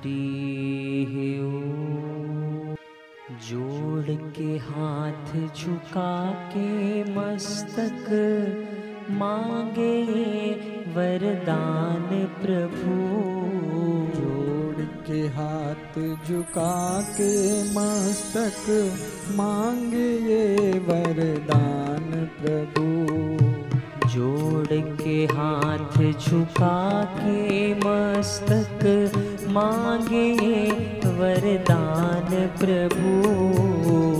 हरि जोड़ के हाथ झुका के मस्तक मांगे वरदान प्रभु। जोड़ के हाथ झुका के मस्तक मांगे ये वरदान प्रभु। जोड़ के हाथ झुका के मस्तक मांगे वरदान प्रभु।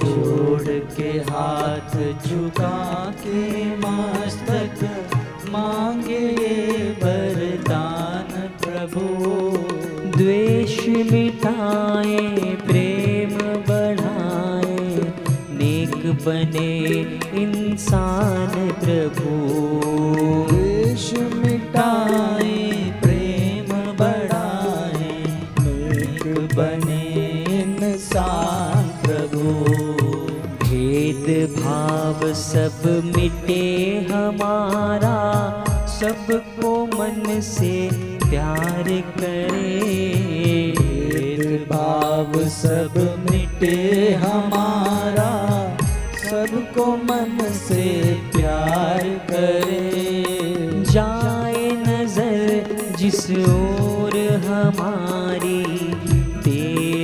जोड़ के हाथ झुका के मस्तक मांगे वरदान प्रभु। द्वेष मिटाए प्रेम बढ़ाए नेक बने इंसान प्रभु। देश मिटाए बने इंसान प्रभु। भेद भाव सब मिटे हमारा। सबको मन से प्यार करे। भेद भाव सब मिटे हमारा। सबको मन से प्यार करे। जाए नज़र जिस ओर हमारी।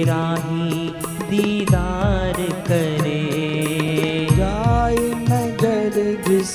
तेरा ही दीदार करे। जाए नज़र जिस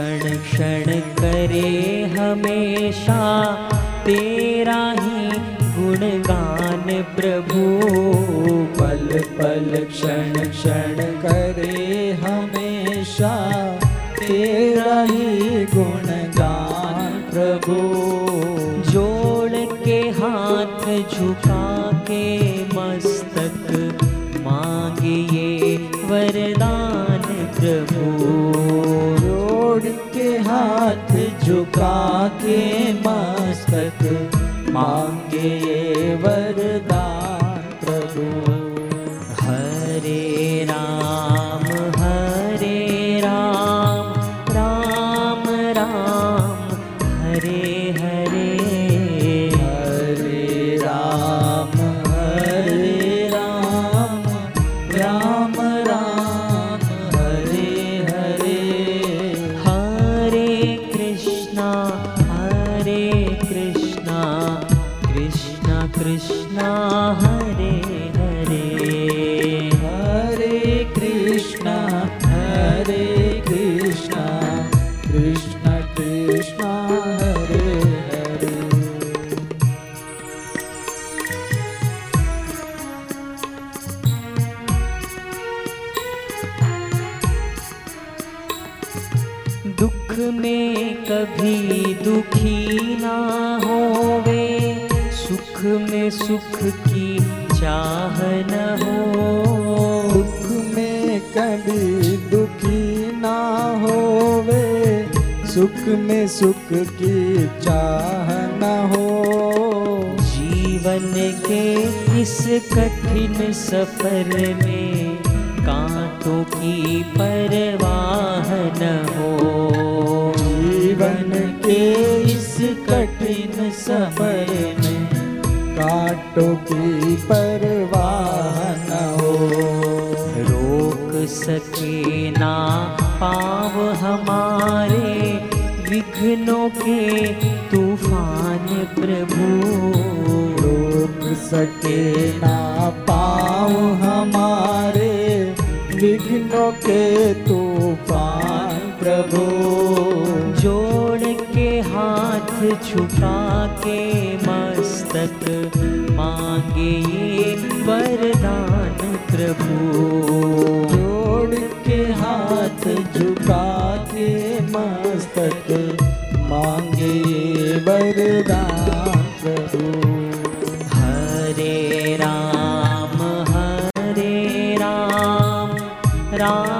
क्षण क्षण करे हमेशा, तेरा ही गुणगान प्रभु। पल पल क्षण क्षण करे हमेशा, तेरा ही गुणगान प्रभु। झुका के मस्तक मांगे वरदान। सुख में सुख की चाह न हो। दुख में कभी दुखी ना होवे। सुख में सुख की चाह न हो। जीवन के इस कठिन सफ़र में कांटों की परवाह न हो। जीवन के इस कठिन सफ़र में कांटों की परवाह न हो। रोक सके ना पाव हमारे विघ्नों के तूफ़ान प्रभु। रोक सके ना पाँव हमारे विघ्नों के तूफ़ान प्रभु। जोड़ के हाथ झुका के मस्तक मांगे वरदान प्रभु। जोड़ के हाथ झुका के मस्तक मांगे वरदान प्रभु। हरे राम हरे राम राम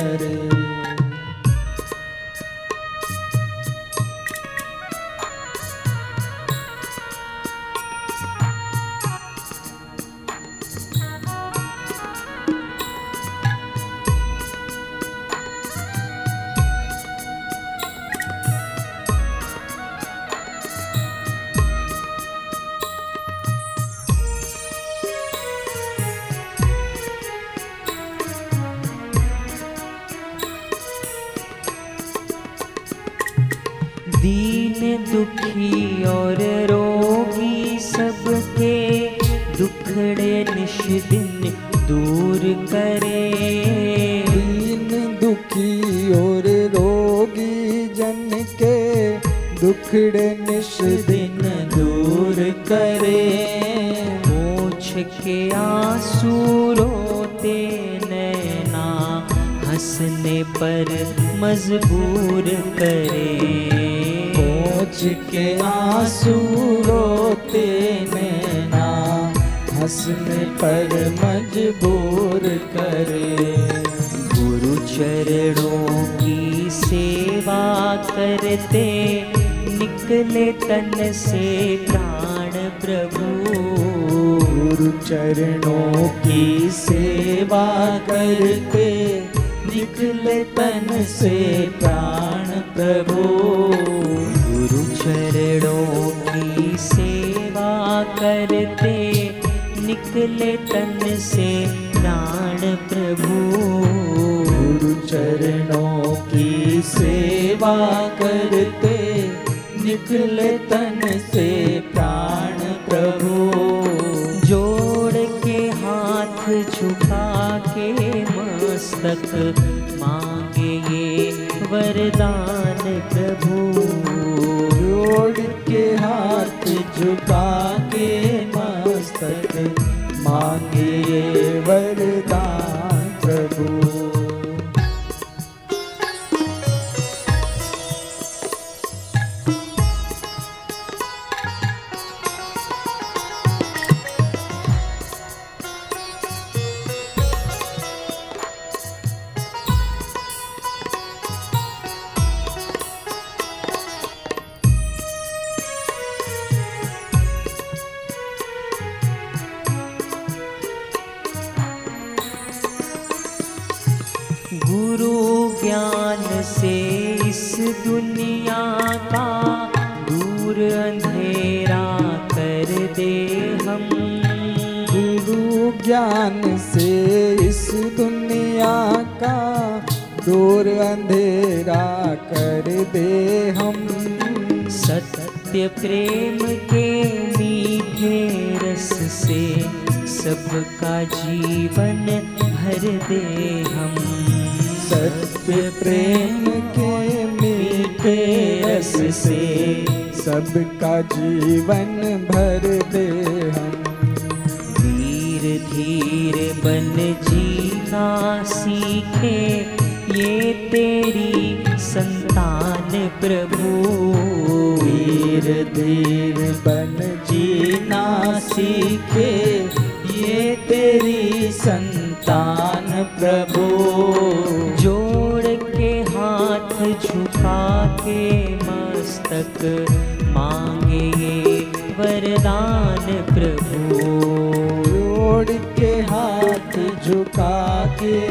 दुखी और रोगी सबके दुखड़े निश दिन दूर करे। दीन दुखी और रोगी जन के दुखड़े निश दिन दूर करे। मोछ के आँसू रोते नैना हंसने पर मजबूर करे। पहुँच के आँसू रोते नैना, हंसने पर मजबूर करे। गुरु चरणों की सेवा करते, निकले तन से प्राण प्रभु। गुरु चरणों की सेवा करते, निकले तन से प्राण प्रभु। चरणों की सेवा करते निकले तन से प्राण प्रभु। गुरु चरणों की सेवा करते निकले तन से प्राण प्रभु। जोड़ के हाथ झुका के मस्तक मांगे ये वरदान। ज्ञान से इस दुनिया का दूर अंधेरा कर दे हम। गुरु ज्ञान से इस दुनिया का दूर अंधेरा कर दे हम। सत्य प्रेम के मीठे रस से सबका जीवन भर दे हम। सत्य प्रेम के मीठे रस से सबका जीवन भर दे हम। वीर धीर बन जीना सीखे, ये तेरी संतान प्रभु। वीर धीर बन जीना सीखे, ये तेरी संतान प्रभु। झुका के मस्तक मांगे वरदान प्रभु। जोड़ के हाथ झुका के